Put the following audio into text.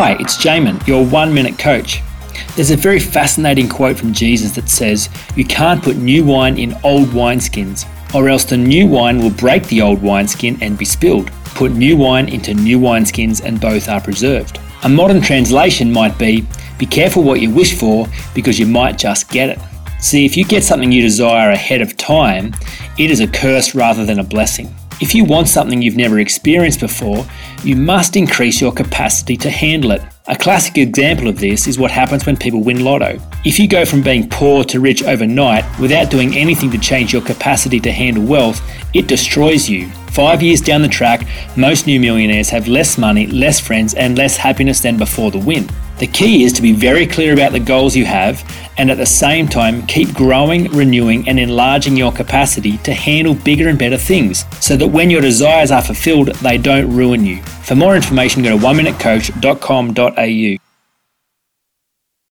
Hi, it's Jaemin, your one minute coach. There's a very fascinating quote from Jesus that says, You can't put new wine in old wineskins, or else the new wine will break the old wineskin and be spilled. Put new wine into new wineskins and both are preserved. A modern translation might be, Be careful what you wish for because you might just get it. See, if you get something you desire ahead of time, it is a curse rather than a blessing. If you want something you've never experienced before, you must increase your capacity to handle it. A classic example of this is what happens when people win lotto. If you go from being poor to rich overnight without doing anything to change your capacity to handle wealth, it destroys you. Five years down the track, most new millionaires have less money, less friends, and less happiness than before the win. The key is to be very clear about the goals you have and at the same time keep growing, renewing, and enlarging your capacity to handle bigger and better things so that when your desires are fulfilled, they don't ruin you. For more information, go to one minute oneminutecoach.com.au.